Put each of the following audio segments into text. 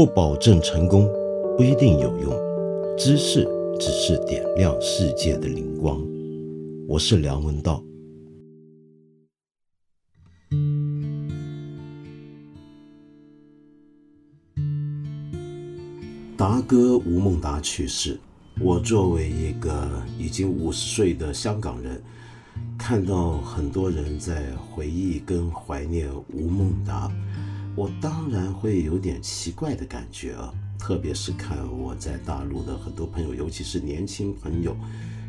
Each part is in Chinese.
不保证成功，不一定有用。知识只是点亮世界的灵光。我是梁文道。达哥吴孟达去世，我作为一个已经五十岁的香港人，看到很多人在回忆跟怀念吴孟达。我当然会有点奇怪的感觉啊，特别是看我在大陆的很多朋友，尤其是年轻朋友，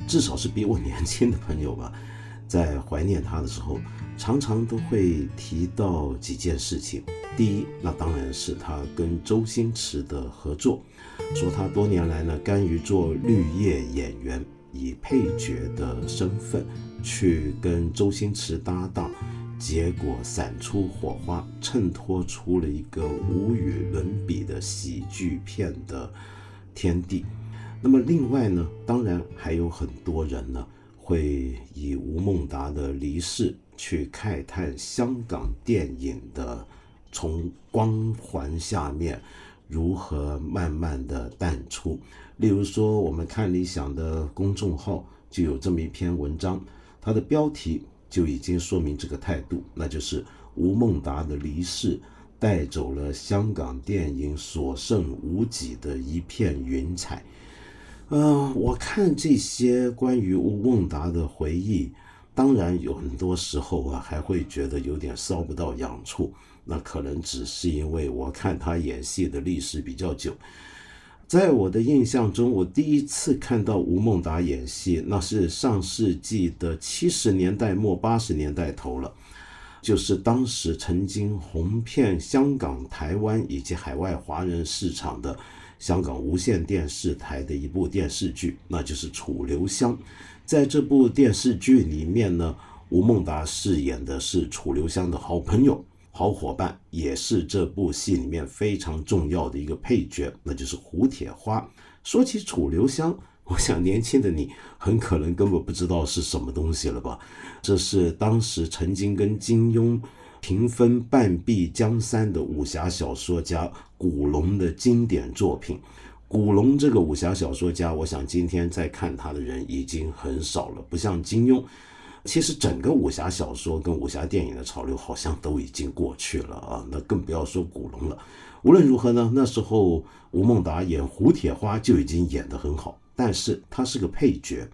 至少是比我年轻的朋友吧，在怀念他的时候，常常都会提到几件事情。第一，那当然是他跟周星驰的合作，说他多年来呢甘于做绿叶演员，以配角的身份去跟周星驰搭档。结果闪出火花，衬托出了一个无与伦比的喜剧片的天地。那么另外呢，当然还有很多人呢，会以吴孟达的离世去慨叹香港电影的从光环下面如何慢慢的淡出。例如说，我们看理想的公众号就有这么一篇文章，它的标题。就已经说明这个态度，那就是吴孟达的离世带走了香港电影所剩无几的一片云彩。呃，我看这些关于吴孟达的回忆，当然有很多时候啊，还会觉得有点搔不到痒处。那可能只是因为我看他演戏的历史比较久。在我的印象中，我第一次看到吴孟达演戏，那是上世纪的七十年代末八十年代头了，就是当时曾经红遍香港、台湾以及海外华人市场的香港无线电视台的一部电视剧，那就是《楚留香》。在这部电视剧里面呢，吴孟达饰演的是楚留香的好朋友。好伙伴也是这部戏里面非常重要的一个配角，那就是胡铁花。说起楚留香，我想年轻的你很可能根本不知道是什么东西了吧？这是当时曾经跟金庸平分半壁江山的武侠小说家古龙的经典作品。古龙这个武侠小说家，我想今天在看他的人已经很少了，不像金庸。其实整个武侠小说跟武侠电影的潮流好像都已经过去了啊，那更不要说古龙了。无论如何呢，那时候吴孟达演胡铁花就已经演得很好，但是他是个配角。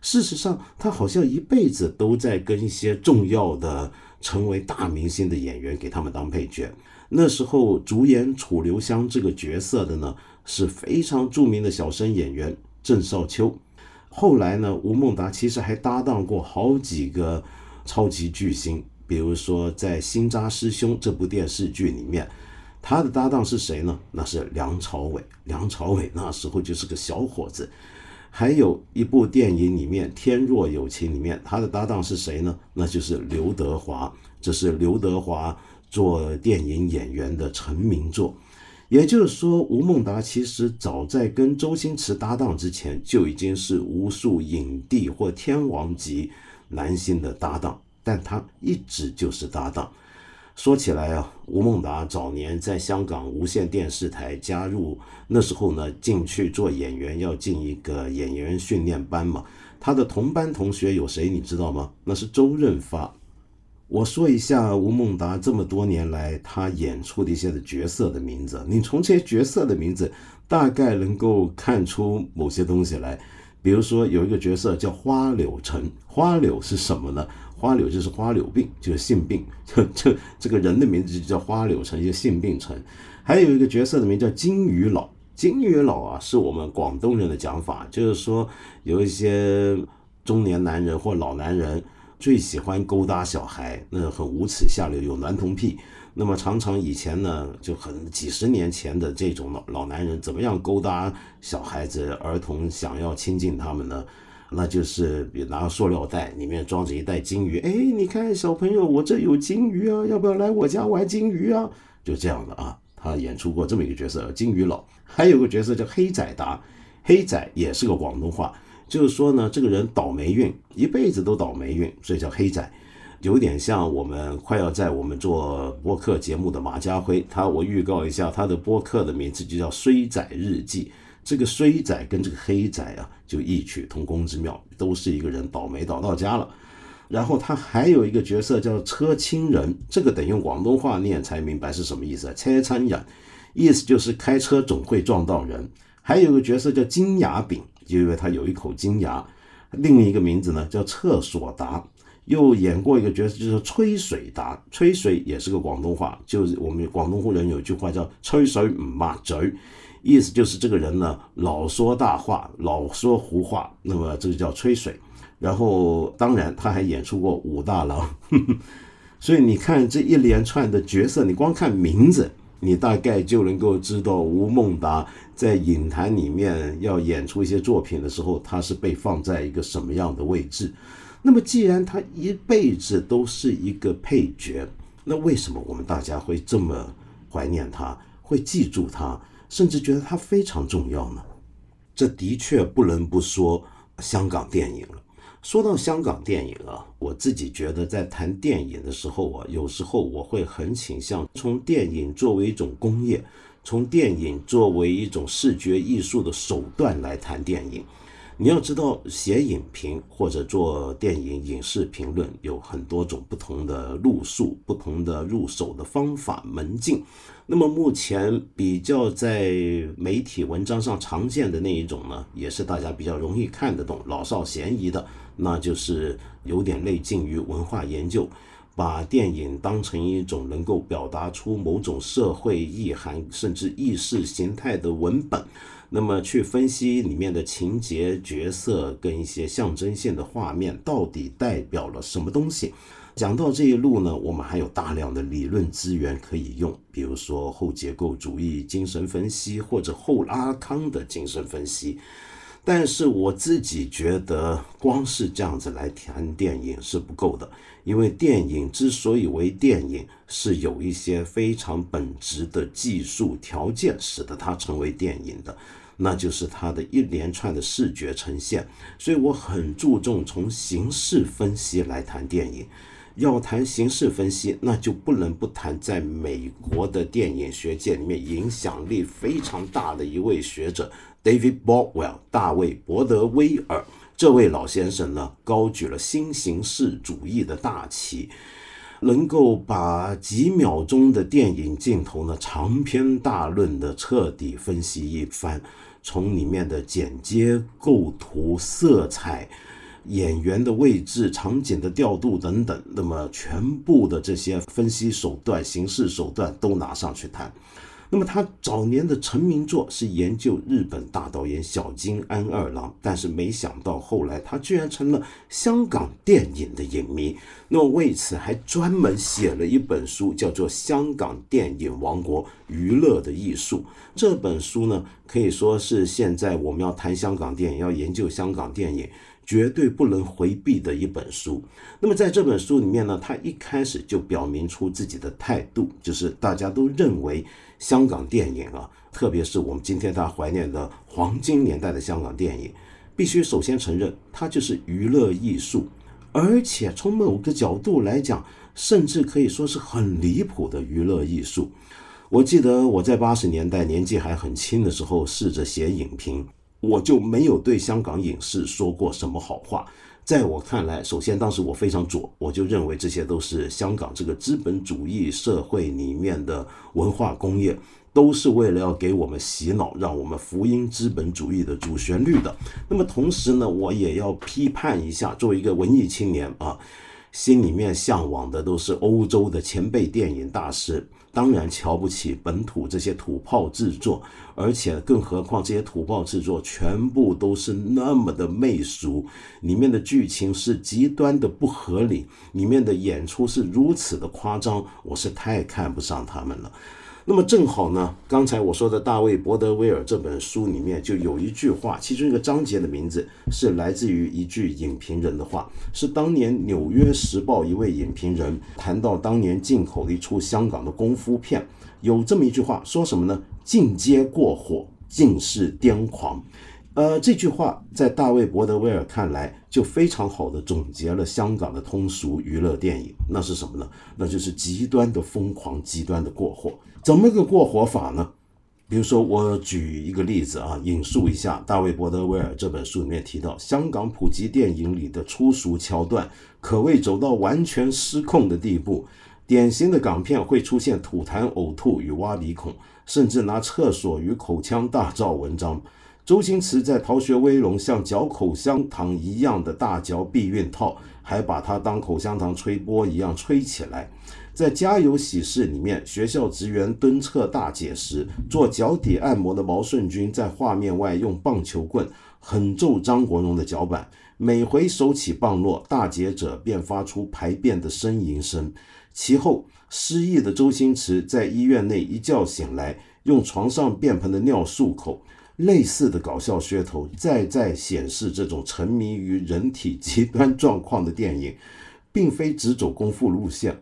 事实上，他好像一辈子都在跟一些重要的、成为大明星的演员给他们当配角。那时候主演楚留香这个角色的呢，是非常著名的小生演员郑少秋。后来呢，吴孟达其实还搭档过好几个超级巨星，比如说在《新扎师兄》这部电视剧里面，他的搭档是谁呢？那是梁朝伟。梁朝伟那时候就是个小伙子。还有一部电影里面，《天若有情》里面，他的搭档是谁呢？那就是刘德华。这是刘德华做电影演员的成名作。也就是说，吴孟达其实早在跟周星驰搭档之前，就已经是无数影帝或天王级男星的搭档，但他一直就是搭档。说起来啊，吴孟达早年在香港无线电视台加入，那时候呢进去做演员，要进一个演员训练班嘛。他的同班同学有谁你知道吗？那是周润发。我说一下吴孟达这么多年来他演出的一些的角色的名字，你从这些角色的名字大概能够看出某些东西来。比如说有一个角色叫花柳城，花柳是什么呢？花柳就是花柳病，就是性病，就 这这个人的名字就叫花柳城，就性病城。还有一个角色的名叫金鱼佬，金鱼佬啊是我们广东人的讲法，就是说有一些中年男人或老男人。最喜欢勾搭小孩，那很无耻下流，有男童癖。那么常常以前呢，就很几十年前的这种老老男人，怎么样勾搭小孩子、儿童，想要亲近他们呢？那就是比拿个塑料袋，里面装着一袋金鱼。哎，你看小朋友，我这有金鱼啊，要不要来我家玩金鱼啊？就这样的啊。他演出过这么一个角色，金鱼佬。还有个角色叫黑仔达，黑仔也是个广东话。就是说呢，这个人倒霉运，一辈子都倒霉运，所以叫黑仔。有点像我们快要在我们做播客节目的马家辉，他我预告一下，他的播客的名字就叫《衰仔日记》。这个衰仔跟这个黑仔啊，就异曲同工之妙，都是一个人倒霉倒到家了。然后他还有一个角色叫车亲人，这个得用广东话念才明白是什么意思。车亲人，意思就是开车总会撞到人。还有个角色叫金牙饼，就因为他有一口金牙。另一个名字呢叫厕所达，又演过一个角色就是吹水达，吹水也是个广东话，就是我们广东人有句话叫吹水唔抹嘴。意思就是这个人呢，老说大话，老说胡话，那么这个叫吹水。然后，当然他还演出过武大郎，所以你看这一连串的角色，你光看名字，你大概就能够知道吴孟达在影坛里面要演出一些作品的时候，他是被放在一个什么样的位置。那么，既然他一辈子都是一个配角，那为什么我们大家会这么怀念他，会记住他？甚至觉得他非常重要呢，这的确不能不说香港电影了。说到香港电影啊，我自己觉得在谈电影的时候啊，有时候我会很倾向从电影作为一种工业，从电影作为一种视觉艺术的手段来谈电影。你要知道，写影评或者做电影影视评论有很多种不同的路数、不同的入手的方法门径。那么目前比较在媒体文章上常见的那一种呢，也是大家比较容易看得懂、老少咸宜的，那就是有点类近于文化研究，把电影当成一种能够表达出某种社会意涵甚至意识形态的文本。那么去分析里面的情节、角色跟一些象征性的画面到底代表了什么东西。讲到这一路呢，我们还有大量的理论资源可以用，比如说后结构主义精神分析或者后拉康的精神分析。但是我自己觉得，光是这样子来谈电影是不够的，因为电影之所以为电影，是有一些非常本质的技术条件使得它成为电影的，那就是它的一连串的视觉呈现。所以我很注重从形式分析来谈电影。要谈形式分析，那就不能不谈在美国的电影学界里面影响力非常大的一位学者 David Bordwell 大卫·伯德威尔。这位老先生呢，高举了新形式主义的大旗，能够把几秒钟的电影镜头呢，长篇大论的彻底分析一番，从里面的剪接、构图、色彩。演员的位置、场景的调度等等，那么全部的这些分析手段、形式手段都拿上去谈。那么他早年的成名作是研究日本大导演小津安二郎，但是没想到后来他居然成了香港电影的影迷。那么为此还专门写了一本书，叫做《香港电影王国：娱乐的艺术》。这本书呢，可以说是现在我们要谈香港电影、要研究香港电影。绝对不能回避的一本书。那么在这本书里面呢，他一开始就表明出自己的态度，就是大家都认为香港电影啊，特别是我们今天大家怀念的黄金年代的香港电影，必须首先承认它就是娱乐艺术，而且从某个角度来讲，甚至可以说是很离谱的娱乐艺术。我记得我在八十年代年纪还很轻的时候，试着写影评。我就没有对香港影视说过什么好话。在我看来，首先当时我非常左，我就认为这些都是香港这个资本主义社会里面的文化工业，都是为了要给我们洗脑，让我们福音资本主义的主旋律的。那么同时呢，我也要批判一下，作为一个文艺青年啊。心里面向往的都是欧洲的前辈电影大师，当然瞧不起本土这些土炮制作，而且更何况这些土炮制作全部都是那么的媚俗，里面的剧情是极端的不合理，里面的演出是如此的夸张，我是太看不上他们了。那么正好呢，刚才我说的大卫·伯德威尔这本书里面就有一句话，其中一个章节的名字是来自于一句影评人的话，是当年《纽约时报》一位影评人谈到当年进口的一出香港的功夫片，有这么一句话，说什么呢？进阶过火，尽是癫狂。呃，这句话在大卫·伯德威尔看来，就非常好的总结了香港的通俗娱乐电影。那是什么呢？那就是极端的疯狂，极端的过火。怎么个过火法呢？比如说，我举一个例子啊，引述一下大卫·伯德威尔这本书里面提到，香港普及电影里的粗俗桥段，可谓走到完全失控的地步。典型的港片会出现吐痰、呕吐与挖鼻孔，甚至拿厕所与口腔大造文章。周星驰在《逃学威龙》像嚼口香糖一样的大嚼避孕套，还把它当口香糖吹波一样吹起来。在《家有喜事》里面，学校职员蹲厕大解时，做脚底按摩的毛舜筠在画面外用棒球棍狠揍张国荣的脚板，每回手起棒落，大解者便发出排便的呻吟声。其后，失忆的周星驰在医院内一觉醒来，用床上便盆的尿漱口。类似的搞笑噱头，再再显示这种沉迷于人体极端状况的电影，并非只走功夫路线。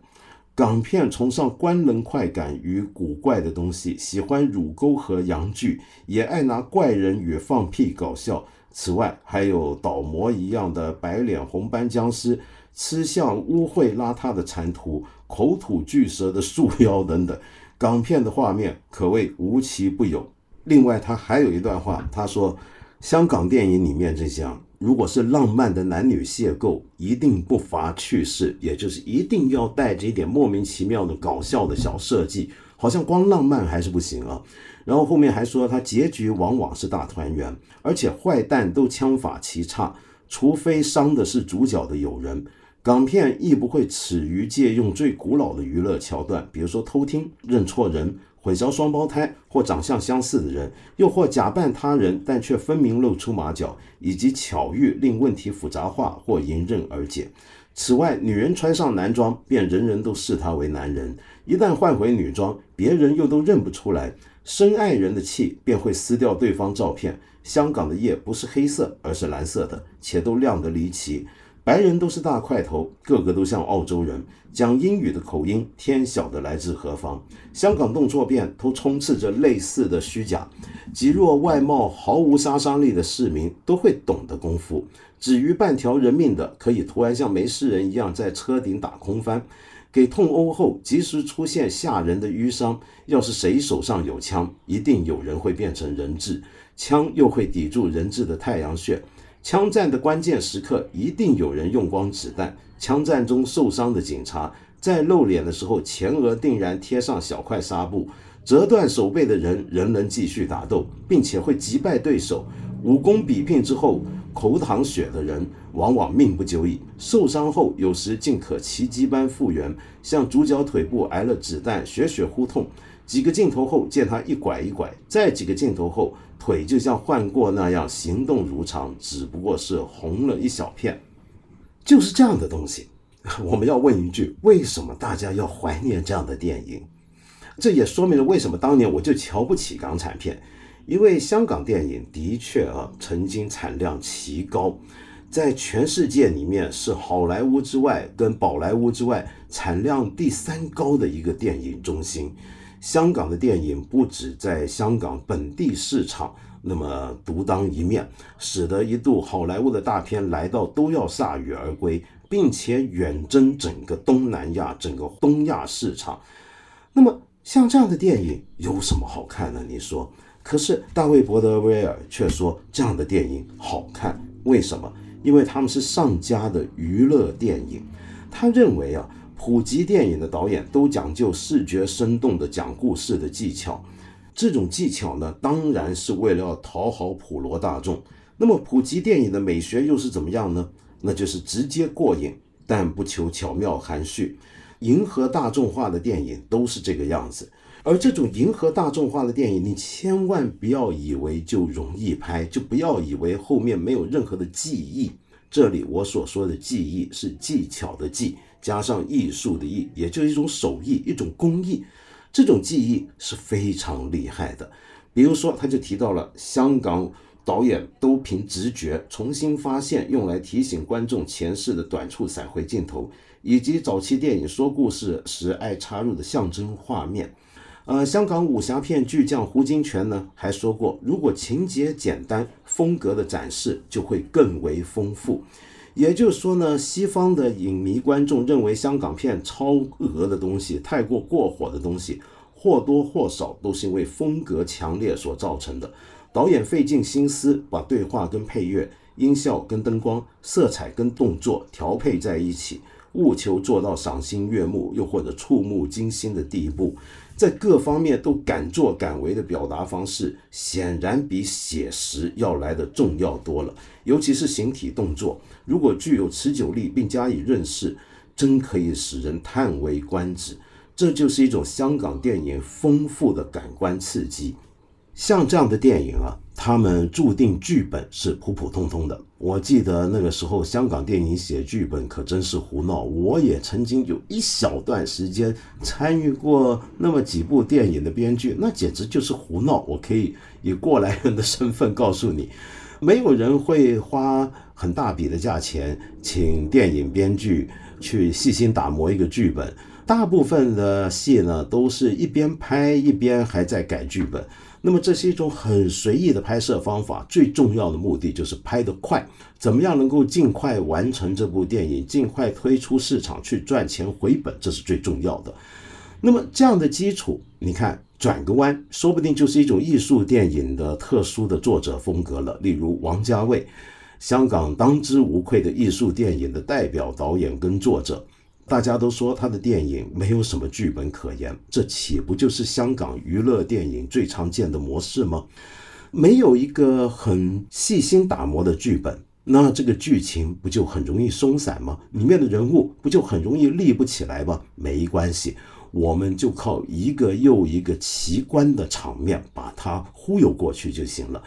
港片崇尚官能快感与古怪的东西，喜欢乳沟和洋剧，也爱拿怪人与放屁搞笑。此外，还有倒模一样的白脸红斑僵尸，吃相污秽邋遢的残图，口吐巨舌的树妖等等。港片的画面可谓无奇不有。另外，他还有一段话，他说：“香港电影里面这样，如果是浪漫的男女邂逅，一定不乏趣事，也就是一定要带着一点莫名其妙的搞笑的小设计，好像光浪漫还是不行啊。”然后后面还说，他结局往往是大团圆，而且坏蛋都枪法奇差，除非伤的是主角的友人。港片亦不会耻于借用最古老的娱乐桥段，比如说偷听、认错人。混淆双胞胎或长相相似的人，又或假扮他人但却分明露出马脚，以及巧遇令问题复杂化或迎刃而解。此外，女人穿上男装，便人人都视她为男人；一旦换回女装，别人又都认不出来。生爱人的气，便会撕掉对方照片。香港的夜不是黑色，而是蓝色的，且都亮得离奇。白人都是大块头，个个都像澳洲人，讲英语的口音，天晓得来自何方。香港动作片都充斥着类似的虚假，极弱外貌毫无杀伤力的市民都会懂得功夫。至于半条人命的，可以突然像没事人一样在车顶打空翻，给痛殴后及时出现吓人的淤伤。要是谁手上有枪，一定有人会变成人质，枪又会抵住人质的太阳穴。枪战的关键时刻，一定有人用光子弹。枪战中受伤的警察，在露脸的时候，前额定然贴上小块纱布。折断手背的人仍能继续打斗，并且会击败对手。武功比拼之后，口淌血的人，往往命不久矣。受伤后，有时竟可奇迹般复原，像主角腿部挨了子弹，血血呼痛。几个镜头后，见他一拐一拐，再几个镜头后。腿就像换过那样行动如常，只不过是红了一小片，就是这样的东西。我们要问一句：为什么大家要怀念这样的电影？这也说明了为什么当年我就瞧不起港产片，因为香港电影的确啊，曾经产量奇高，在全世界里面是好莱坞之外跟宝莱坞之外产量第三高的一个电影中心。香港的电影不止在香港本地市场那么独当一面，使得一度好莱坞的大片来到都要铩羽而归，并且远征整个东南亚、整个东亚市场。那么像这样的电影有什么好看呢？你说？可是大卫·伯德威尔却说这样的电影好看，为什么？因为他们是上佳的娱乐电影。他认为啊。普及电影的导演都讲究视觉生动的讲故事的技巧，这种技巧呢，当然是为了要讨好普罗大众。那么，普及电影的美学又是怎么样呢？那就是直接过瘾，但不求巧妙含蓄。迎合大众化的电影都是这个样子。而这种迎合大众化的电影，你千万不要以为就容易拍，就不要以为后面没有任何的技艺。这里我所说的技艺是技巧的技。加上艺术的艺，也就是一种手艺，一种工艺。这种技艺是非常厉害的。比如说，他就提到了香港导演都凭直觉重新发现用来提醒观众前世的短处闪回镜头，以及早期电影说故事时爱插入的象征画面。呃，香港武侠片巨匠胡金铨呢还说过，如果情节简单，风格的展示就会更为丰富。也就是说呢，西方的影迷观众认为香港片超额的东西、太过过火的东西，或多或少都是因为风格强烈所造成的。导演费尽心思把对话跟配乐、音效跟灯光、色彩跟动作调配在一起，务求做到赏心悦目，又或者触目惊心的地步。在各方面都敢作敢为的表达方式，显然比写实要来的重要多了。尤其是形体动作，如果具有持久力并加以润饰，真可以使人叹为观止。这就是一种香港电影丰富的感官刺激。像这样的电影啊，他们注定剧本是普普通通的。我记得那个时候，香港电影写剧本可真是胡闹。我也曾经有一小段时间参与过那么几部电影的编剧，那简直就是胡闹。我可以以过来人的身份告诉你，没有人会花很大笔的价钱请电影编剧去细心打磨一个剧本。大部分的戏呢，都是一边拍一边还在改剧本。那么这是一种很随意的拍摄方法，最重要的目的就是拍得快，怎么样能够尽快完成这部电影，尽快推出市场去赚钱回本，这是最重要的。那么这样的基础，你看转个弯，说不定就是一种艺术电影的特殊的作者风格了。例如王家卫，香港当之无愧的艺术电影的代表导演跟作者。大家都说他的电影没有什么剧本可言，这岂不就是香港娱乐电影最常见的模式吗？没有一个很细心打磨的剧本，那这个剧情不就很容易松散吗？里面的人物不就很容易立不起来吗？没关系，我们就靠一个又一个奇观的场面把它忽悠过去就行了。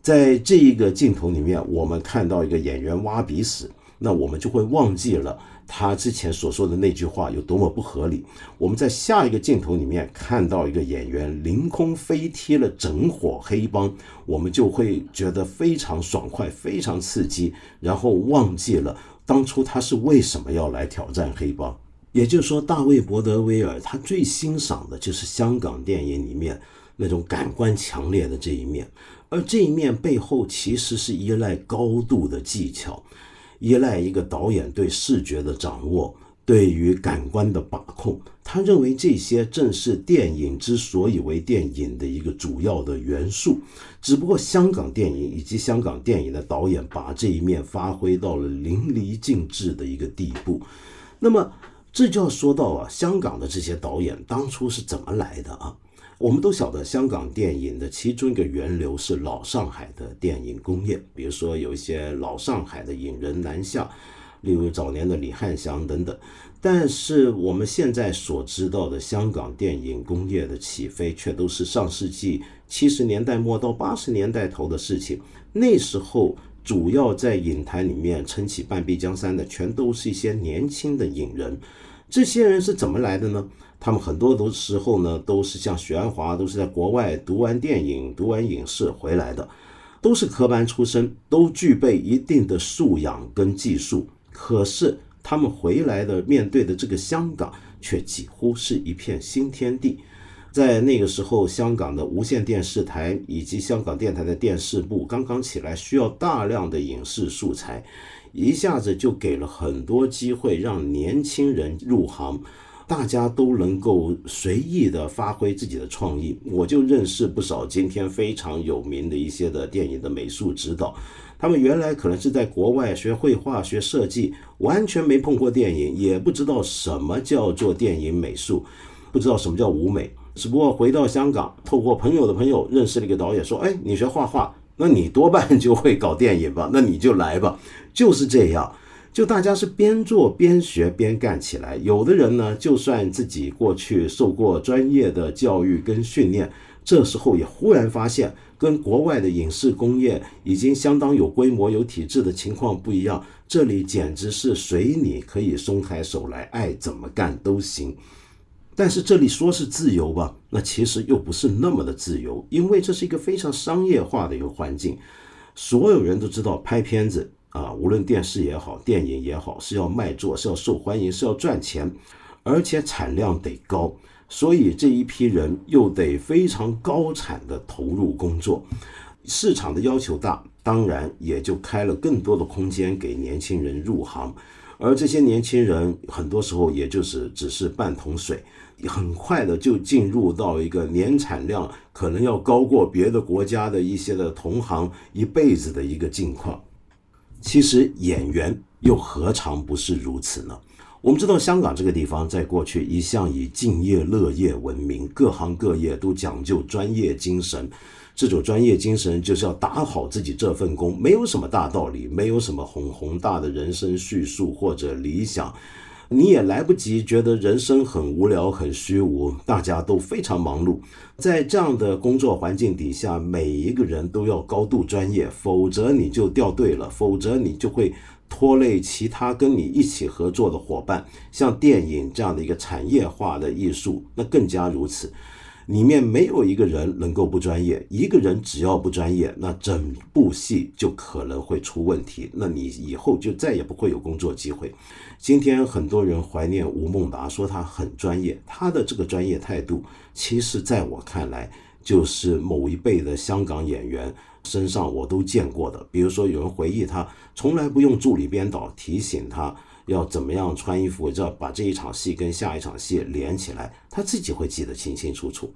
在这一个镜头里面，我们看到一个演员挖鼻屎，那我们就会忘记了。他之前所说的那句话有多么不合理？我们在下一个镜头里面看到一个演员凌空飞踢了整伙黑帮，我们就会觉得非常爽快、非常刺激，然后忘记了当初他是为什么要来挑战黑帮。也就是说，大卫·伯德威尔他最欣赏的就是香港电影里面那种感官强烈的这一面，而这一面背后其实是依赖高度的技巧。依赖一个导演对视觉的掌握，对于感官的把控，他认为这些正是电影之所以为电影的一个主要的元素。只不过香港电影以及香港电影的导演把这一面发挥到了淋漓尽致的一个地步。那么这就要说到啊，香港的这些导演当初是怎么来的啊？我们都晓得，香港电影的其中一个源流是老上海的电影工业，比如说有一些老上海的影人南下，例如早年的李汉祥等等。但是我们现在所知道的香港电影工业的起飞，却都是上世纪七十年代末到八十年代头的事情。那时候主要在影坛里面撑起半壁江山的，全都是一些年轻的影人。这些人是怎么来的呢？他们很多的时候呢，都是像许鞍华，都是在国外读完电影、读完影视回来的，都是科班出身，都具备一定的素养跟技术。可是他们回来的面对的这个香港，却几乎是一片新天地。在那个时候，香港的无线电视台以及香港电台的电视部刚刚起来，需要大量的影视素材，一下子就给了很多机会让年轻人入行。大家都能够随意的发挥自己的创意，我就认识不少今天非常有名的一些的电影的美术指导，他们原来可能是在国外学绘画、学设计，完全没碰过电影，也不知道什么叫做电影美术，不知道什么叫舞美，只不过回到香港，透过朋友的朋友认识了一个导演，说：“哎，你学画画，那你多半就会搞电影吧？那你就来吧。”就是这样。就大家是边做边学边干起来，有的人呢，就算自己过去受过专业的教育跟训练，这时候也忽然发现，跟国外的影视工业已经相当有规模、有体制的情况不一样，这里简直是随你可以松开手来，爱怎么干都行。但是这里说是自由吧，那其实又不是那么的自由，因为这是一个非常商业化的一个环境，所有人都知道拍片子。啊，无论电视也好，电影也好，是要卖座，是要受欢迎，是要赚钱，而且产量得高。所以这一批人又得非常高产的投入工作，市场的要求大，当然也就开了更多的空间给年轻人入行，而这些年轻人很多时候也就是只是半桶水，很快的就进入到一个年产量可能要高过别的国家的一些的同行一辈子的一个境况。其实演员又何尝不是如此呢？我们知道，香港这个地方在过去一向以敬业乐业闻名，各行各业都讲究专业精神。这种专业精神就是要打好自己这份工，没有什么大道理，没有什么宏宏大的人生叙述或者理想，你也来不及觉得人生很无聊、很虚无。大家都非常忙碌，在这样的工作环境底下，每一个人都要高度专业，否则你就掉队了，否则你就会。拖累其他跟你一起合作的伙伴，像电影这样的一个产业化的艺术，那更加如此。里面没有一个人能够不专业，一个人只要不专业，那整部戏就可能会出问题。那你以后就再也不会有工作机会。今天很多人怀念吴孟达，说他很专业，他的这个专业态度，其实在我看来，就是某一辈的香港演员。身上我都见过的，比如说有人回忆他从来不用助理编导提醒他要怎么样穿衣服，要把这一场戏跟下一场戏连起来，他自己会记得清清楚楚。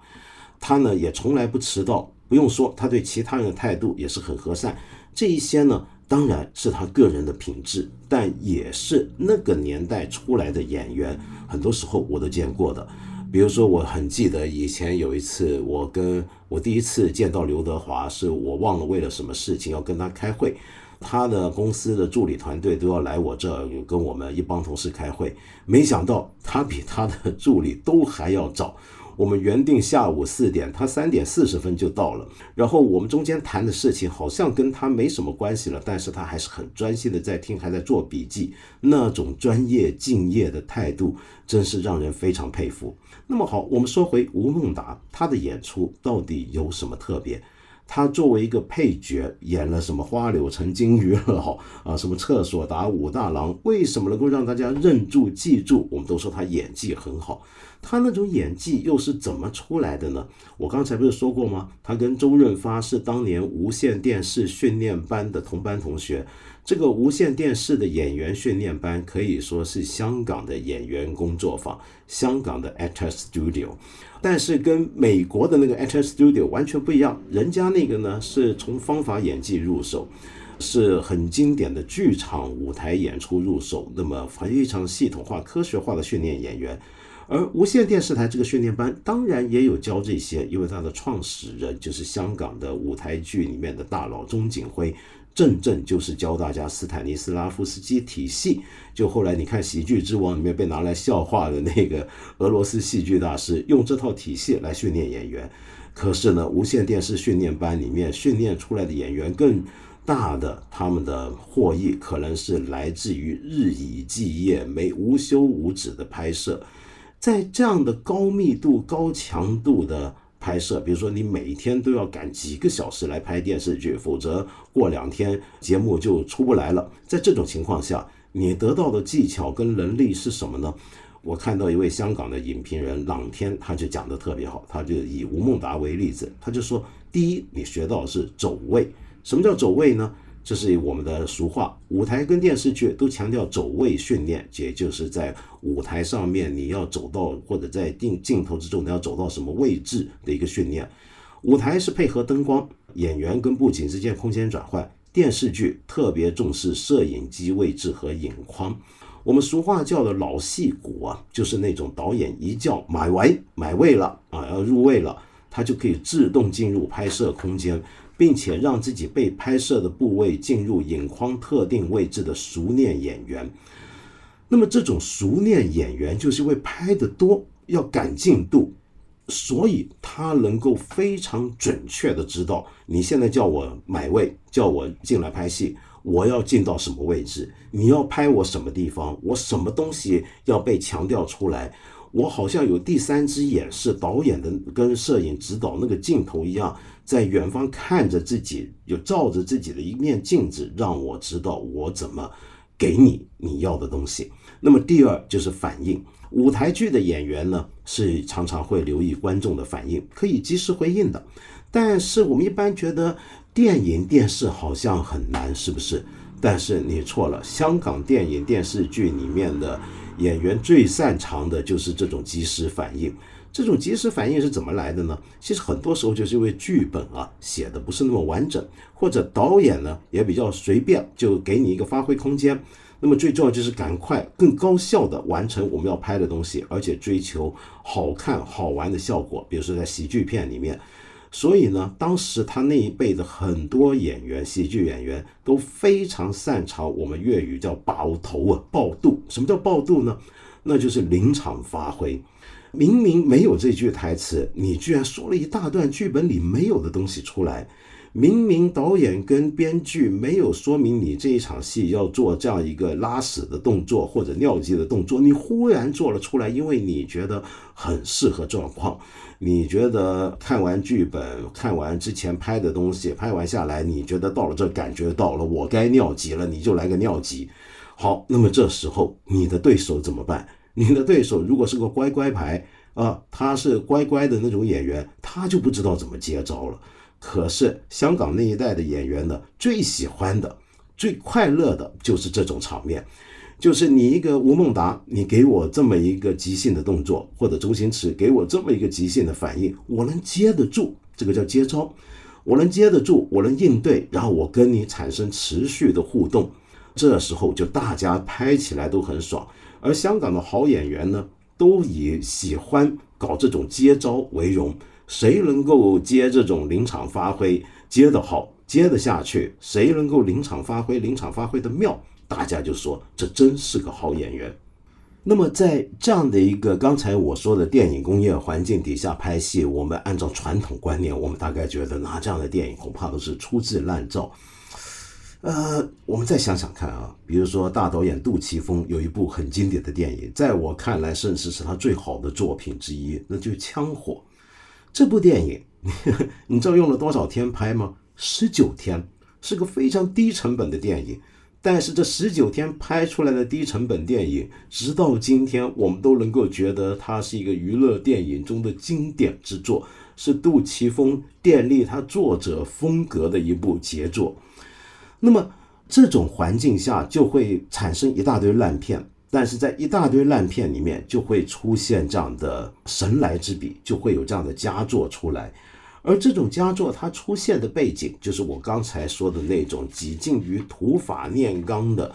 他呢也从来不迟到，不用说，他对其他人的态度也是很和善。这一些呢，当然是他个人的品质，但也是那个年代出来的演员，很多时候我都见过的。比如说，我很记得以前有一次，我跟我第一次见到刘德华，是我忘了为了什么事情要跟他开会，他的公司的助理团队都要来我这跟我们一帮同事开会，没想到他比他的助理都还要早。我们原定下午四点，他三点四十分就到了。然后我们中间谈的事情好像跟他没什么关系了，但是他还是很专心的在听，还在做笔记。那种专业敬业的态度，真是让人非常佩服。那么好，我们说回吴孟达，他的演出到底有什么特别？他作为一个配角，演了什么《花柳成金鱼老》啊，什么《厕所打武大郎》，为什么能够让大家认住、记住？我们都说他演技很好，他那种演技又是怎么出来的呢？我刚才不是说过吗？他跟周润发是当年无线电视训练班的同班同学。这个无线电视的演员训练班可以说是香港的演员工作坊，香港的 Actor Studio，但是跟美国的那个 Actor Studio 完全不一样。人家那个呢是从方法演技入手，是很经典的剧场舞台演出入手，那么非常系统化、科学化的训练演员。而无线电视台这个训练班当然也有教这些，因为它的创始人就是香港的舞台剧里面的大佬钟景辉。正正就是教大家斯坦尼斯拉夫斯基体系，就后来你看《喜剧之王》里面被拿来笑话的那个俄罗斯戏剧大师，用这套体系来训练演员。可是呢，无线电视训练班里面训练出来的演员，更大的他们的获益可能是来自于日以继夜、没无休无止的拍摄，在这样的高密度、高强度的。拍摄，比如说你每天都要赶几个小时来拍电视剧，否则过两天节目就出不来了。在这种情况下，你得到的技巧跟能力是什么呢？我看到一位香港的影评人朗天，他就讲的特别好，他就以吴孟达为例子，他就说：第一，你学到的是走位。什么叫走位呢？这是我们的俗话，舞台跟电视剧都强调走位训练，也就是在舞台上面你要走到，或者在镜镜头之中你要走到什么位置的一个训练。舞台是配合灯光、演员跟布景之间空间转换，电视剧特别重视摄影机位置和影框。我们俗话叫的老戏骨啊，就是那种导演一叫买位买位了啊，要入位了，他就可以自动进入拍摄空间。并且让自己被拍摄的部位进入影框特定位置的熟练演员，那么这种熟练演员就是因为拍的多，要赶进度，所以他能够非常准确的知道你现在叫我买位，叫我进来拍戏，我要进到什么位置，你要拍我什么地方，我什么东西要被强调出来。我好像有第三只眼，是导演的跟摄影指导那个镜头一样，在远方看着自己，有照着自己的一面镜子，让我知道我怎么给你你要的东西。那么第二就是反应。舞台剧的演员呢，是常常会留意观众的反应，可以及时回应的。但是我们一般觉得电影电视好像很难，是不是？但是你错了，香港电影电视剧里面的演员最擅长的就是这种及时反应。这种及时反应是怎么来的呢？其实很多时候就是因为剧本啊写的不是那么完整，或者导演呢也比较随便，就给你一个发挥空间。那么最重要就是赶快、更高效的完成我们要拍的东西，而且追求好看、好玩的效果。比如说在喜剧片里面，所以呢，当时他那一辈的很多演员、喜剧演员都非常擅长我们粤语叫“爆头”啊，爆肚。什么叫爆肚呢？那就是临场发挥。明明没有这句台词，你居然说了一大段剧本里没有的东西出来。明明导演跟编剧没有说明你这一场戏要做这样一个拉屎的动作或者尿急的动作，你忽然做了出来，因为你觉得很适合状况。你觉得看完剧本、看完之前拍的东西，拍完下来，你觉得到了这感觉到了，我该尿急了，你就来个尿急。好，那么这时候你的对手怎么办？你的对手如果是个乖乖牌啊，他是乖乖的那种演员，他就不知道怎么接招了。可是香港那一代的演员呢，最喜欢的、最快乐的就是这种场面，就是你一个吴孟达，你给我这么一个即兴的动作，或者周星驰给我这么一个即兴的反应，我能接得住，这个叫接招，我能接得住，我能应对，然后我跟你产生持续的互动，这时候就大家拍起来都很爽。而香港的好演员呢，都以喜欢搞这种接招为荣。谁能够接这种临场发挥，接得好，接得下去？谁能够临场发挥，临场发挥的妙？大家就说这真是个好演员。那么在这样的一个刚才我说的电影工业环境底下拍戏，我们按照传统观念，我们大概觉得拿这样的电影恐怕都是粗制滥造。呃，我们再想想看啊，比如说大导演杜琪峰有一部很经典的电影，在我看来甚至是他最好的作品之一，那就是《枪火》。这部电影，你知道用了多少天拍吗？十九天，是个非常低成本的电影。但是这十九天拍出来的低成本电影，直到今天我们都能够觉得它是一个娱乐电影中的经典之作，是杜琪峰奠定他作者风格的一部杰作。那么这种环境下就会产生一大堆烂片。但是在一大堆烂片里面，就会出现这样的神来之笔，就会有这样的佳作出来。而这种佳作它出现的背景，就是我刚才说的那种几近于土法炼钢的。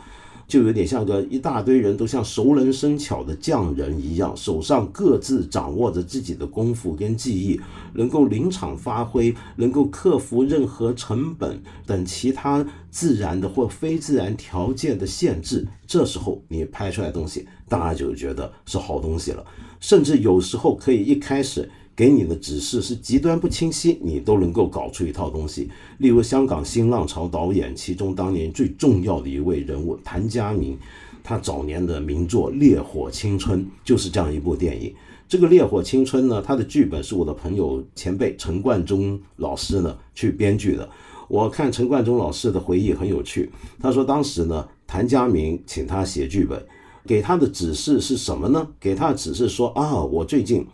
就有点像个一大堆人都像熟能生巧的匠人一样，手上各自掌握着自己的功夫跟技艺，能够临场发挥，能够克服任何成本等其他自然的或非自然条件的限制。这时候你拍出来的东西，大家就觉得是好东西了，甚至有时候可以一开始。给你的指示是极端不清晰，你都能够搞出一套东西。例如香港新浪潮导演，其中当年最重要的一位人物谭家明，他早年的名作《烈火青春》就是这样一部电影。这个《烈火青春》呢，他的剧本是我的朋友前辈陈冠中老师呢去编剧的。我看陈冠中老师的回忆很有趣，他说当时呢，谭家明请他写剧本，给他的指示是什么呢？给他的指示说啊，我最近。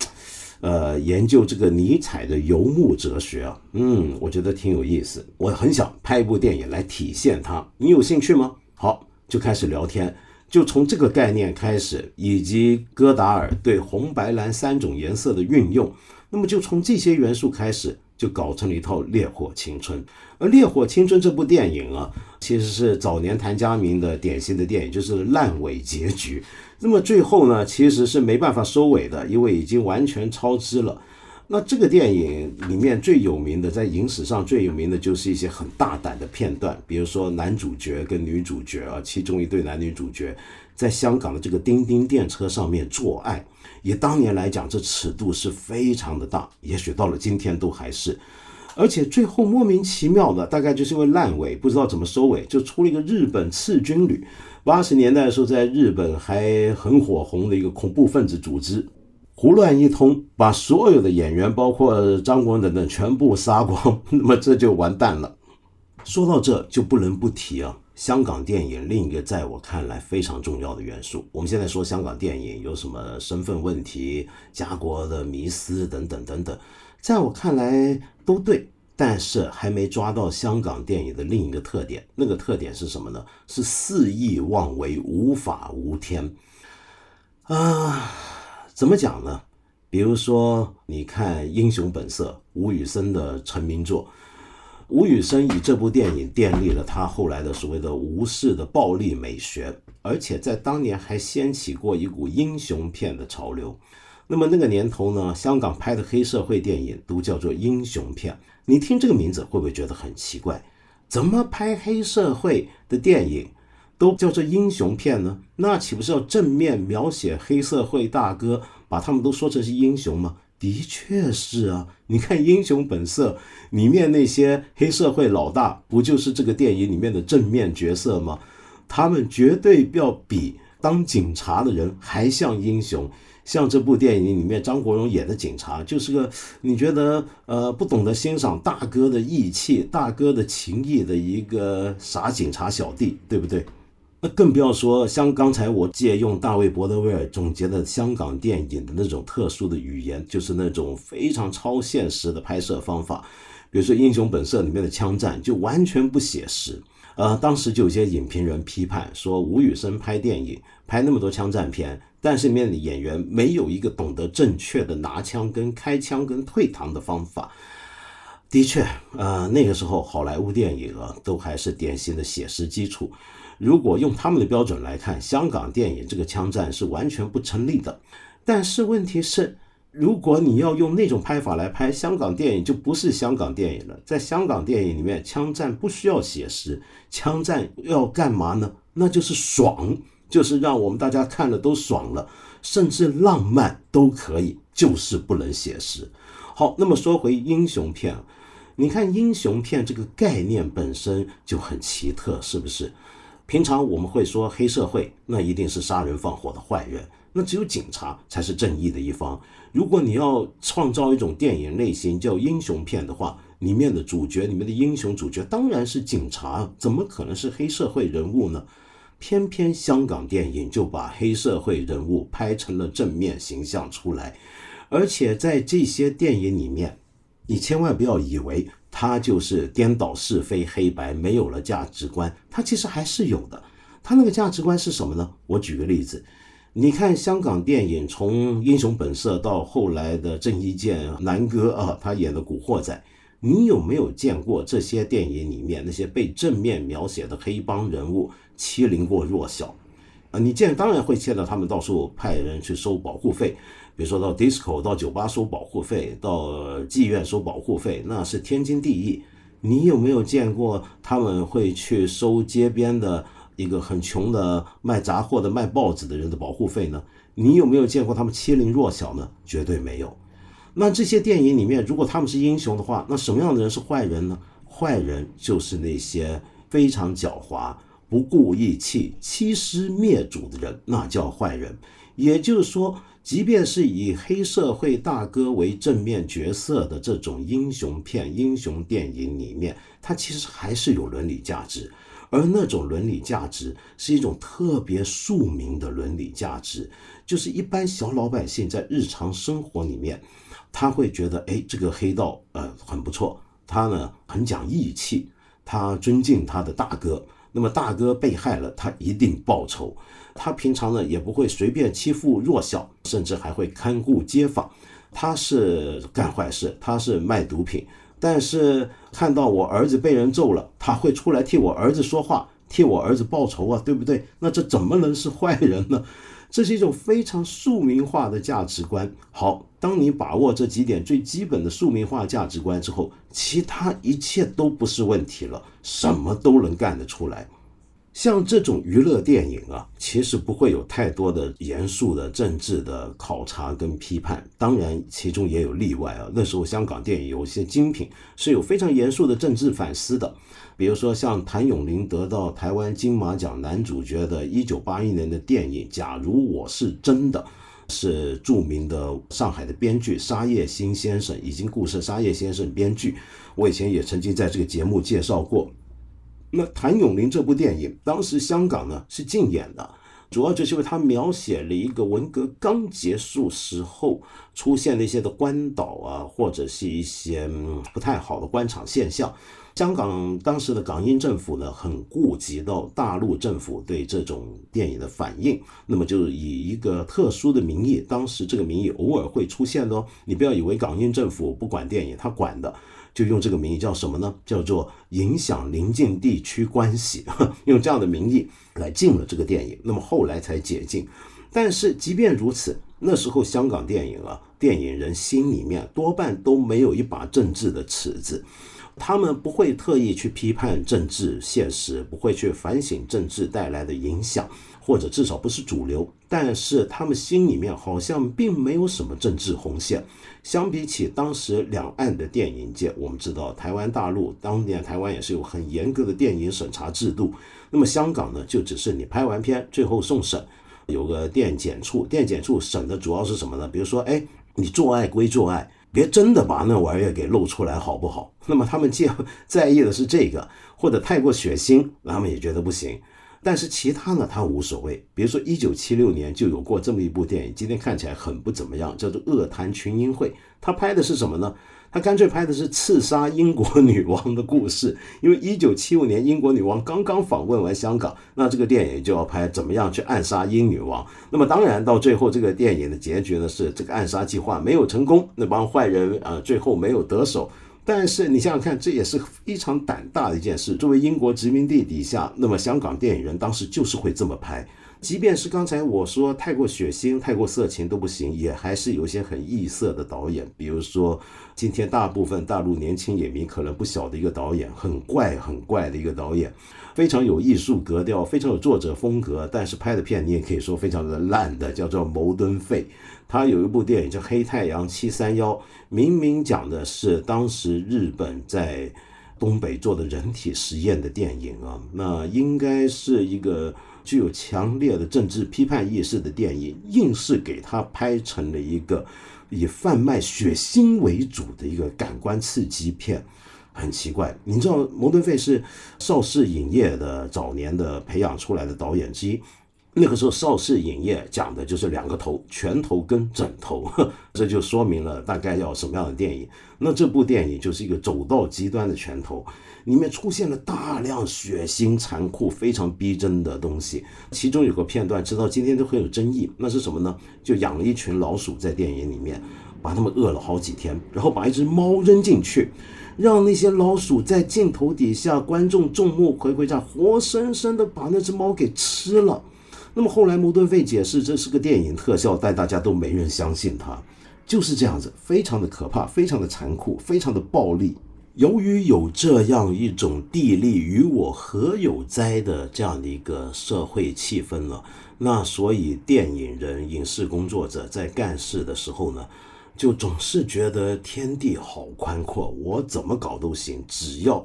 呃，研究这个尼采的游牧哲学啊，嗯，我觉得挺有意思。我很想拍一部电影来体现它，你有兴趣吗？好，就开始聊天，就从这个概念开始，以及戈达尔对红白蓝三种颜色的运用，那么就从这些元素开始，就搞成了一套《烈火青春》。而《烈火青春》这部电影啊，其实是早年谭家明的典型的电影，就是烂尾结局。那么最后呢，其实是没办法收尾的，因为已经完全超支了。那这个电影里面最有名的，在影史上最有名的就是一些很大胆的片段，比如说男主角跟女主角啊，其中一对男女主角在香港的这个叮叮电车上面做爱，以当年来讲，这尺度是非常的大，也许到了今天都还是。而且最后莫名其妙的，大概就是因为烂尾，不知道怎么收尾，就出了一个日本赤军旅。八十年代的时候，在日本还很火红的一个恐怖分子组织，胡乱一通，把所有的演员，包括张国荣等等，全部杀光，那么这就完蛋了。说到这，就不能不提啊，香港电影另一个在我看来非常重要的元素。我们现在说香港电影有什么身份问题、家国的迷思等等等等，在我看来都对，但是还没抓到香港电影的另一个特点。那个特点是什么呢？是肆意妄为、无法无天。啊，怎么讲呢？比如说，你看《英雄本色》，吴宇森的成名作。吴宇森以这部电影奠定了他后来的所谓的无视的暴力美学，而且在当年还掀起过一股英雄片的潮流。那么那个年头呢，香港拍的黑社会电影都叫做英雄片。你听这个名字会不会觉得很奇怪？怎么拍黑社会的电影都叫做英雄片呢？那岂不是要正面描写黑社会大哥，把他们都说成是英雄吗？的确是啊，你看《英雄本色》里面那些黑社会老大，不就是这个电影里面的正面角色吗？他们绝对要比当警察的人还像英雄。像这部电影里面张国荣演的警察，就是个你觉得呃不懂得欣赏大哥的义气、大哥的情谊的一个傻警察小弟，对不对？那更不要说像刚才我借用大卫·伯德威尔总结的香港电影的那种特殊的语言，就是那种非常超现实的拍摄方法。比如说《英雄本色》里面的枪战就完全不写实。呃，当时就有些影评人批判说，吴宇森拍电影拍那么多枪战片，但是里面的演员没有一个懂得正确的拿枪、跟开枪、跟退膛的方法。的确，呃，那个时候好莱坞电影啊，都还是典型的写实基础。如果用他们的标准来看，香港电影这个枪战是完全不成立的。但是问题是，如果你要用那种拍法来拍香港电影，就不是香港电影了。在香港电影里面，枪战不需要写实，枪战要干嘛呢？那就是爽，就是让我们大家看了都爽了，甚至浪漫都可以，就是不能写实。好，那么说回英雄片，你看英雄片这个概念本身就很奇特，是不是？平常我们会说黑社会，那一定是杀人放火的坏人，那只有警察才是正义的一方。如果你要创造一种电影类型叫英雄片的话，里面的主角，里面的英雄主角当然是警察，怎么可能是黑社会人物呢？偏偏香港电影就把黑社会人物拍成了正面形象出来，而且在这些电影里面，你千万不要以为。他就是颠倒是非黑白，没有了价值观。他其实还是有的。他那个价值观是什么呢？我举个例子，你看香港电影，从《英雄本色》到后来的郑伊健、南哥啊，他演的《古惑仔》，你有没有见过这些电影里面那些被正面描写的黑帮人物欺凌过弱小？啊，你见当然会见到他们到处派人去收保护费。比如说到 disco 到酒吧收保护费，到妓院收保护费，那是天经地义。你有没有见过他们会去收街边的一个很穷的卖杂货的、卖报纸的人的保护费呢？你有没有见过他们欺凌弱小呢？绝对没有。那这些电影里面，如果他们是英雄的话，那什么样的人是坏人呢？坏人就是那些非常狡猾、不顾义气、欺师灭祖的人，那叫坏人。也就是说。即便是以黑社会大哥为正面角色的这种英雄片、英雄电影里面，它其实还是有伦理价值，而那种伦理价值是一种特别庶民的伦理价值，就是一般小老百姓在日常生活里面，他会觉得，哎，这个黑道呃很不错，他呢很讲义气，他尊敬他的大哥。那么大哥被害了，他一定报仇。他平常呢也不会随便欺负弱小，甚至还会看顾街坊。他是干坏事，他是卖毒品，但是看到我儿子被人揍了，他会出来替我儿子说话，替我儿子报仇啊，对不对？那这怎么能是坏人呢？这是一种非常庶民化的价值观。好，当你把握这几点最基本的庶民化价值观之后，其他一切都不是问题了，什么都能干得出来。像这种娱乐电影啊，其实不会有太多的严肃的政治的考察跟批判。当然，其中也有例外啊。那时候香港电影有一些精品是有非常严肃的政治反思的。比如说，像谭咏麟得到台湾金马奖男主角的1981年的电影《假如我是真的》，是著名的上海的编剧沙叶新先生，已经故世沙叶先生编剧。我以前也曾经在这个节目介绍过。那谭咏麟这部电影，当时香港呢是禁演的。主要就是因为他描写了一个文革刚结束时候出现了一些的关岛啊，或者是一些不太好的官场现象。香港当时的港英政府呢，很顾及到大陆政府对这种电影的反应，那么就以一个特殊的名义，当时这个名义偶尔会出现的哦。你不要以为港英政府不管电影，他管的。就用这个名义叫什么呢？叫做影响邻近地区关系，用这样的名义来禁了这个电影。那么后来才解禁。但是即便如此，那时候香港电影啊，电影人心里面多半都没有一把政治的尺子，他们不会特意去批判政治现实，不会去反省政治带来的影响。或者至少不是主流，但是他们心里面好像并没有什么政治红线。相比起当时两岸的电影界，我们知道台湾大陆当年台湾也是有很严格的电影审查制度。那么香港呢，就只是你拍完片，最后送审，有个电检处，电检处审的主要是什么呢？比如说，哎，你做爱归做爱，别真的把那玩意儿给露出来，好不好？那么他们介在意的是这个，或者太过血腥，他们也觉得不行。但是其他呢，他无所谓。比如说，一九七六年就有过这么一部电影，今天看起来很不怎么样，叫做《恶谈群英会》。他拍的是什么呢？他干脆拍的是刺杀英国女王的故事。因为一九七五年英国女王刚刚访问完香港，那这个电影就要拍怎么样去暗杀英女王。那么当然到最后这个电影的结局呢，是这个暗杀计划没有成功，那帮坏人啊最后没有得手。但是你想想看，这也是非常胆大的一件事。作为英国殖民地底下，那么香港电影人当时就是会这么拍。即便是刚才我说太过血腥、太过色情都不行，也还是有一些很异色的导演。比如说，今天大部分大陆年轻影迷可能不晓得一个导演，很怪、很怪的一个导演，非常有艺术格调，非常有作者风格，但是拍的片你也可以说非常的烂的，叫做牟敦费。他有一部电影叫《黑太阳七三幺》，明明讲的是当时日本在东北做的人体实验的电影啊，那应该是一个。具有强烈的政治批判意识的电影，硬是给他拍成了一个以贩卖血腥为主的一个感官刺激片，很奇怪。你知道，摩登费是邵氏影业的早年的培养出来的导演之一。那个时候，邵氏影业讲的就是两个头，拳头跟枕头，这就说明了大概要什么样的电影。那这部电影就是一个走到极端的拳头。里面出现了大量血腥、残酷、非常逼真的东西。其中有个片段，直到今天都很有争议。那是什么呢？就养了一群老鼠在电影里面，把它们饿了好几天，然后把一只猫扔进去，让那些老鼠在镜头底下，观众众目睽睽下，活生生的把那只猫给吃了。那么后来摩顿费解释这是个电影特效，但大家都没人相信他。就是这样子，非常的可怕，非常的残酷，非常的暴力。由于有这样一种地利与我何有哉的这样的一个社会气氛了，那所以电影人、影视工作者在干事的时候呢，就总是觉得天地好宽阔，我怎么搞都行，只要。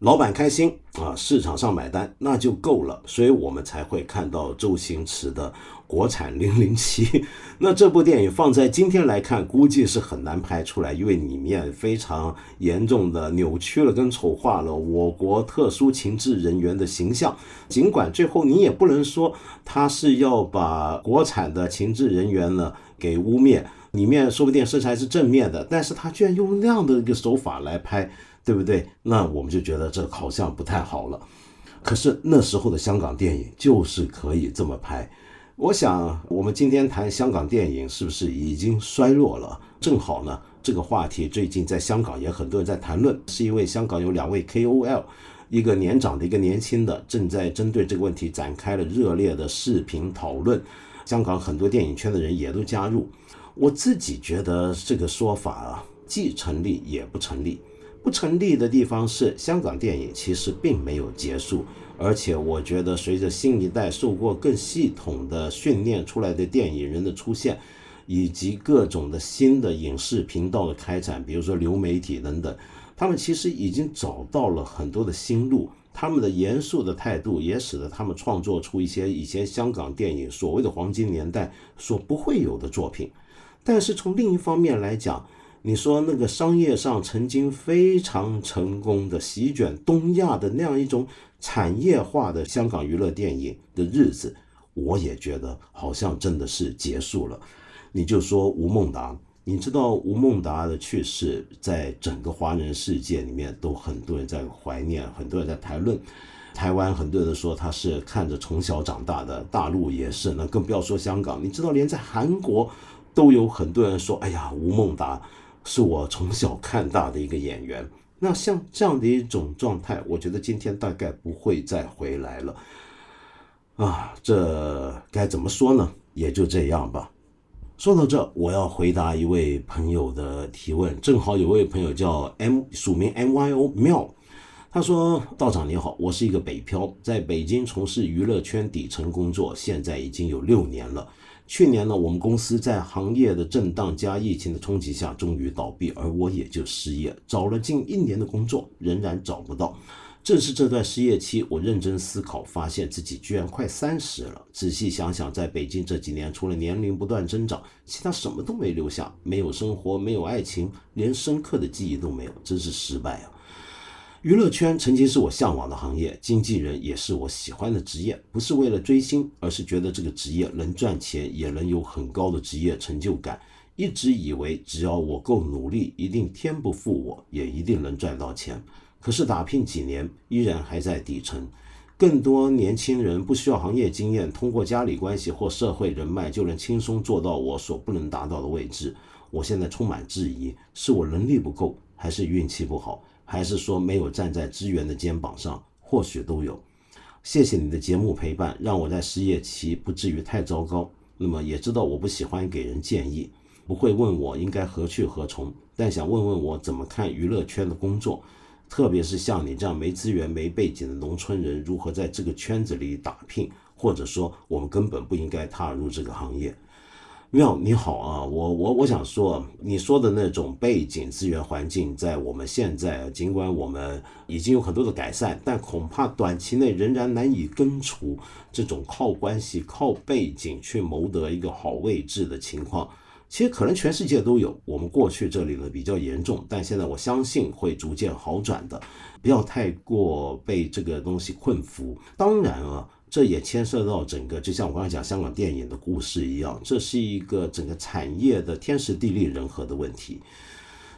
老板开心啊，市场上买单那就够了，所以我们才会看到周星驰的国产零零七。那这部电影放在今天来看，估计是很难拍出来，因为里面非常严重的扭曲了跟丑化了我国特殊情治人员的形象。尽管最后你也不能说他是要把国产的情治人员呢给污蔑，里面说不定色彩是正面的，但是他居然用那样的一个手法来拍。对不对？那我们就觉得这好像不太好了。可是那时候的香港电影就是可以这么拍。我想，我们今天谈香港电影是不是已经衰落了？正好呢，这个话题最近在香港也很多人在谈论，是因为香港有两位 KOL，一个年长的，一个年轻的，正在针对这个问题展开了热烈的视频讨论。香港很多电影圈的人也都加入。我自己觉得这个说法啊，既成立也不成立。不成立的地方是，香港电影其实并没有结束，而且我觉得随着新一代受过更系统的训练出来的电影人的出现，以及各种的新的影视频道的开展，比如说流媒体等等，他们其实已经找到了很多的新路。他们的严肃的态度也使得他们创作出一些以前香港电影所谓的黄金年代所不会有的作品。但是从另一方面来讲，你说那个商业上曾经非常成功的席卷东亚的那样一种产业化的香港娱乐电影的日子，我也觉得好像真的是结束了。你就说吴孟达，你知道吴孟达的去世，在整个华人世界里面都很多人在怀念，很多人在谈论。台湾很多人说他是看着从小长大的，大陆也是，那更不要说香港。你知道，连在韩国都有很多人说：“哎呀，吴孟达。”是我从小看大的一个演员，那像这样的一种状态，我觉得今天大概不会再回来了，啊，这该怎么说呢？也就这样吧。说到这，我要回答一位朋友的提问，正好有位朋友叫 M 署名 M Y O 妙，他说：“道长你好，我是一个北漂，在北京从事娱乐圈底层工作，现在已经有六年了。”去年呢，我们公司在行业的震荡加疫情的冲击下，终于倒闭，而我也就失业，找了近一年的工作，仍然找不到。正是这段失业期，我认真思考，发现自己居然快三十了。仔细想想，在北京这几年，除了年龄不断增长，其他什么都没留下，没有生活，没有爱情，连深刻的记忆都没有，真是失败啊！娱乐圈曾经是我向往的行业，经纪人也是我喜欢的职业。不是为了追星，而是觉得这个职业能赚钱，也能有很高的职业成就感。一直以为只要我够努力，一定天不负我，也一定能赚到钱。可是打拼几年，依然还在底层。更多年轻人不需要行业经验，通过家里关系或社会人脉，就能轻松做到我所不能达到的位置。我现在充满质疑：是我能力不够，还是运气不好？还是说没有站在资源的肩膀上，或许都有。谢谢你的节目陪伴，让我在失业期不至于太糟糕。那么也知道我不喜欢给人建议，不会问我应该何去何从，但想问问我怎么看娱乐圈的工作，特别是像你这样没资源、没背景的农村人，如何在这个圈子里打拼，或者说我们根本不应该踏入这个行业。妙，你好啊，我我我想说，你说的那种背景资源环境，在我们现在，尽管我们已经有很多的改善，但恐怕短期内仍然难以根除这种靠关系、靠背景去谋得一个好位置的情况。其实可能全世界都有，我们过去这里呢比较严重，但现在我相信会逐渐好转的，不要太过被这个东西困服。当然啊。这也牵涉到整个，就像我刚才讲香港电影的故事一样，这是一个整个产业的天时地利人和的问题。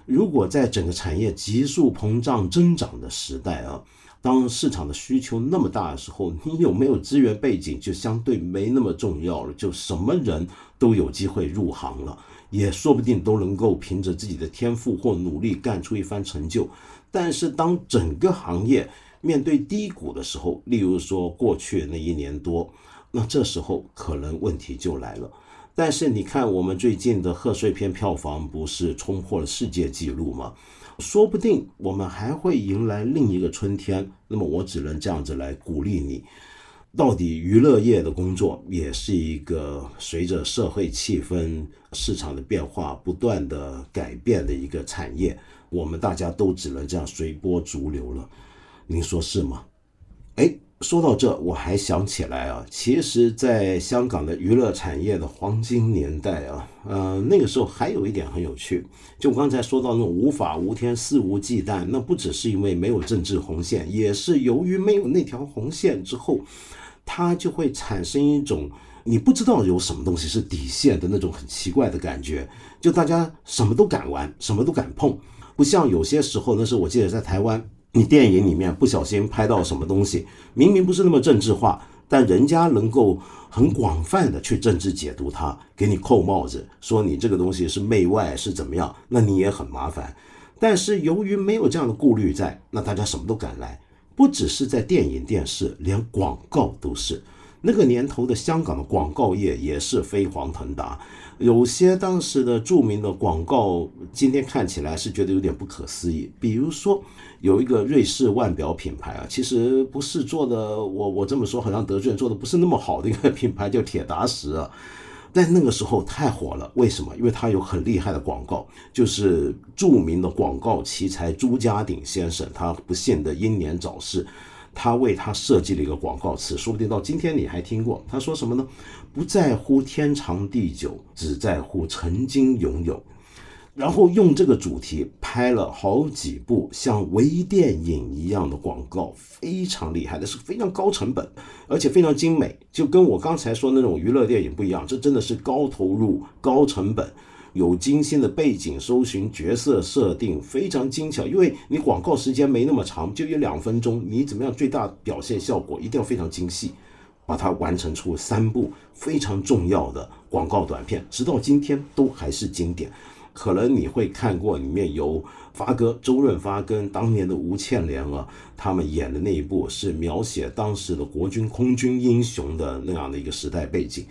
如果在整个产业急速膨胀增长的时代啊，当市场的需求那么大的时候，你有没有资源背景就相对没那么重要了，就什么人都有机会入行了，也说不定都能够凭着自己的天赋或努力干出一番成就。但是当整个行业，面对低谷的时候，例如说过去那一年多，那这时候可能问题就来了。但是你看，我们最近的贺岁片票房不是冲破了世界纪录吗？说不定我们还会迎来另一个春天。那么我只能这样子来鼓励你。到底娱乐业的工作也是一个随着社会气氛、市场的变化不断的改变的一个产业，我们大家都只能这样随波逐流了。您说是吗？哎，说到这，我还想起来啊，其实，在香港的娱乐产业的黄金年代啊，呃，那个时候还有一点很有趣，就刚才说到那种无法无天、肆无忌惮，那不只是因为没有政治红线，也是由于没有那条红线之后，它就会产生一种你不知道有什么东西是底线的那种很奇怪的感觉，就大家什么都敢玩，什么都敢碰，不像有些时候，那时候我记得在台湾。你电影里面不小心拍到什么东西，明明不是那么政治化，但人家能够很广泛的去政治解读它，给你扣帽子，说你这个东西是媚外是怎么样，那你也很麻烦。但是由于没有这样的顾虑在，那大家什么都敢来，不只是在电影电视，连广告都是。那个年头的香港的广告业也是飞黄腾达。有些当时的著名的广告，今天看起来是觉得有点不可思议。比如说，有一个瑞士腕表品牌啊，其实不是做的，我我这么说好像得罪人，做的不是那么好的一个品牌，叫铁达时啊。但那个时候太火了，为什么？因为它有很厉害的广告，就是著名的广告奇才朱家鼎先生，他不幸的英年早逝。他为他设计了一个广告词，说不定到今天你还听过。他说什么呢？不在乎天长地久，只在乎曾经拥有。然后用这个主题拍了好几部像微电影一样的广告，非常厉害的是非常高成本，而且非常精美，就跟我刚才说那种娱乐电影不一样，这真的是高投入、高成本。有精心的背景搜寻、角色设定，非常精巧。因为你广告时间没那么长，就一两分钟，你怎么样最大表现效果一定要非常精细，把它完成出三部非常重要的广告短片，直到今天都还是经典。可能你会看过，里面有发哥周润发跟当年的吴倩莲啊，他们演的那一部是描写当时的国军空军英雄的那样的一个时代背景。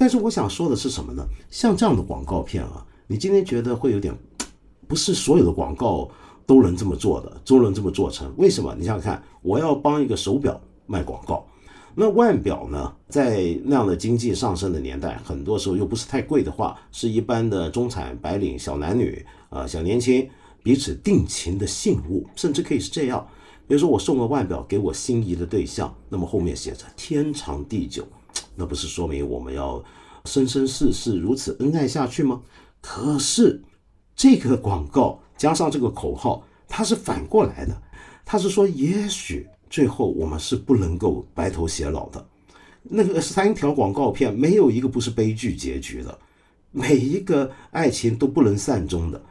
但是我想说的是什么呢？像这样的广告片啊，你今天觉得会有点，不是所有的广告都能这么做的，都能这么做成。为什么？你想想看，我要帮一个手表卖广告，那腕表呢，在那样的经济上升的年代，很多时候又不是太贵的话，是一般的中产白领小男女啊，小年轻彼此定情的信物，甚至可以是这样，比如说我送个腕表给我心仪的对象，那么后面写着天长地久。那不是说明我们要生生世世如此恩爱下去吗？可是这个广告加上这个口号，它是反过来的，它是说也许最后我们是不能够白头偕老的。那个三条广告片没有一个不是悲剧结局的，每一个爱情都不能善终的。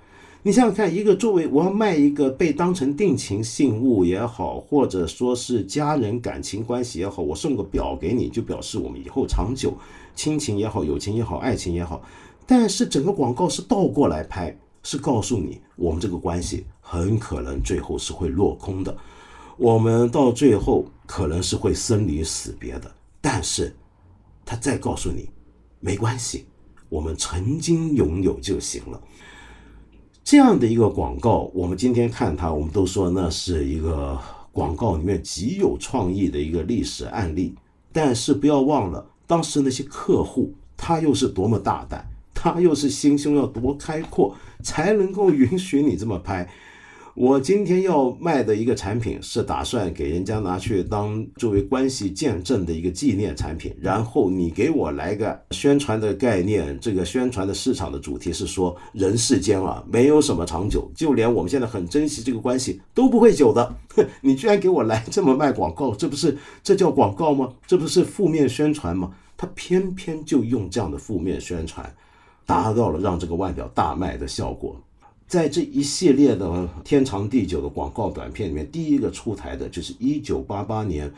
你想想看，一个作为我要卖一个被当成定情信物也好，或者说是家人感情关系也好，我送个表给你，就表示我们以后长久，亲情也好，友情也好，爱情也好。但是整个广告是倒过来拍，是告诉你我们这个关系很可能最后是会落空的，我们到最后可能是会生离死别的。但是，他再告诉你，没关系，我们曾经拥有就行了。这样的一个广告，我们今天看它，我们都说那是一个广告里面极有创意的一个历史案例。但是不要忘了，当时那些客户他又是多么大胆，他又是心胸要多开阔，才能够允许你这么拍。我今天要卖的一个产品是打算给人家拿去当作为关系见证的一个纪念产品，然后你给我来个宣传的概念，这个宣传的市场的主题是说人世间啊没有什么长久，就连我们现在很珍惜这个关系都不会久的。你居然给我来这么卖广告，这不是这叫广告吗？这不是负面宣传吗？他偏偏就用这样的负面宣传，达到了让这个腕表大卖的效果。在这一系列的天长地久的广告短片里面，第一个出台的就是一九八八年，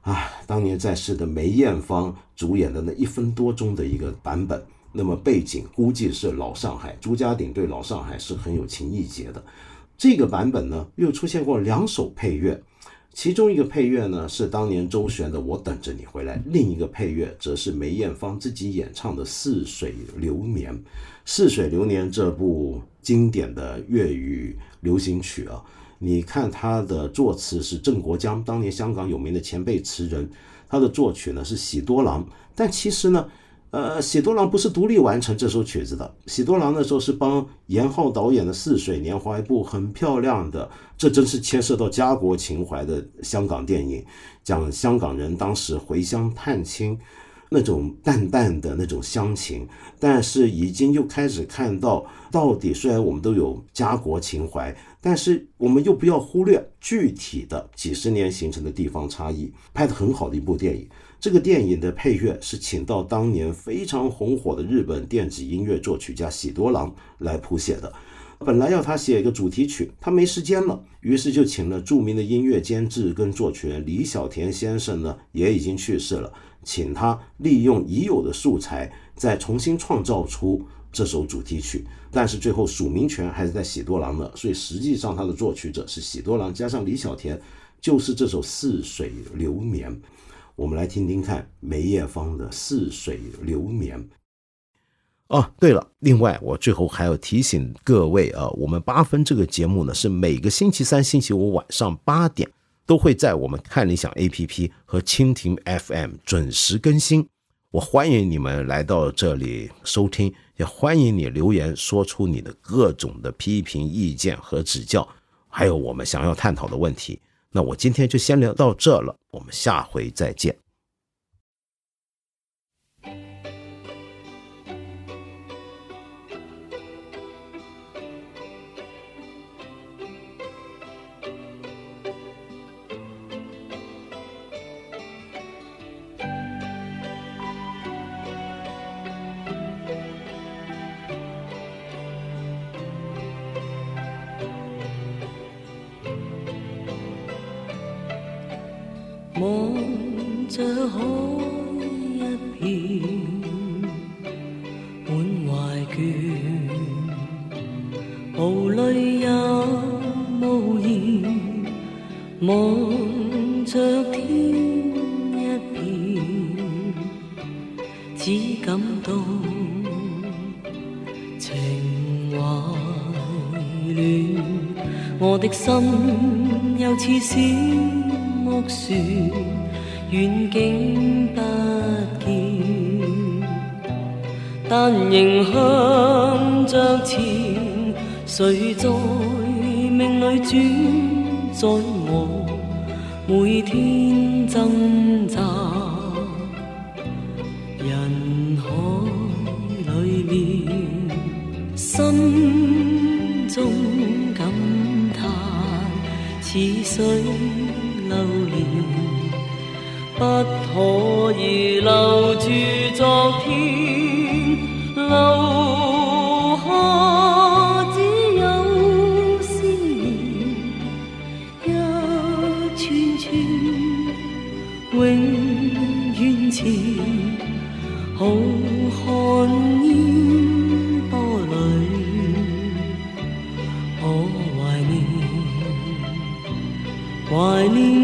啊，当年在世的梅艳芳主演的那一分多钟的一个版本。那么背景估计是老上海，朱家鼎对老上海是很有情意结的。这个版本呢，又出现过两首配乐。其中一个配乐呢是当年周璇的《我等着你回来》，另一个配乐则是梅艳芳自己演唱的《似水流年》。《似水流年》这部经典的粤语流行曲啊，你看他的作词是郑国江，当年香港有名的前辈词人，他的作曲呢是喜多郎，但其实呢。呃，喜多郎不是独立完成这首曲子的。喜多郎那时候是帮严浩导演的《似水年华》一部很漂亮的，这真是牵涉到家国情怀的香港电影，讲香港人当时回乡探亲那种淡淡的那种乡情。但是已经又开始看到，到底虽然我们都有家国情怀，但是我们又不要忽略具体的几十年形成的地方差异。拍的很好的一部电影。这个电影的配乐是请到当年非常红火的日本电子音乐作曲家喜多郎来谱写的。本来要他写一个主题曲，他没时间了，于是就请了著名的音乐监制跟作曲人李小田先生呢，也已经去世了，请他利用已有的素材再重新创造出这首主题曲。但是最后署名权还是在喜多郎的，所以实际上他的作曲者是喜多郎加上李小田，就是这首《似水流年》。我们来听听看梅艳芳的《似水流年》。哦，对了，另外我最后还要提醒各位啊，我们八分这个节目呢是每个星期三、星期五晚上八点都会在我们看理想 APP 和蜻蜓 FM 准时更新。我欢迎你们来到这里收听，也欢迎你留言说出你的各种的批评意见和指教，还有我们想要探讨的问题。那我今天就先聊到这了，我们下回再见。着红念，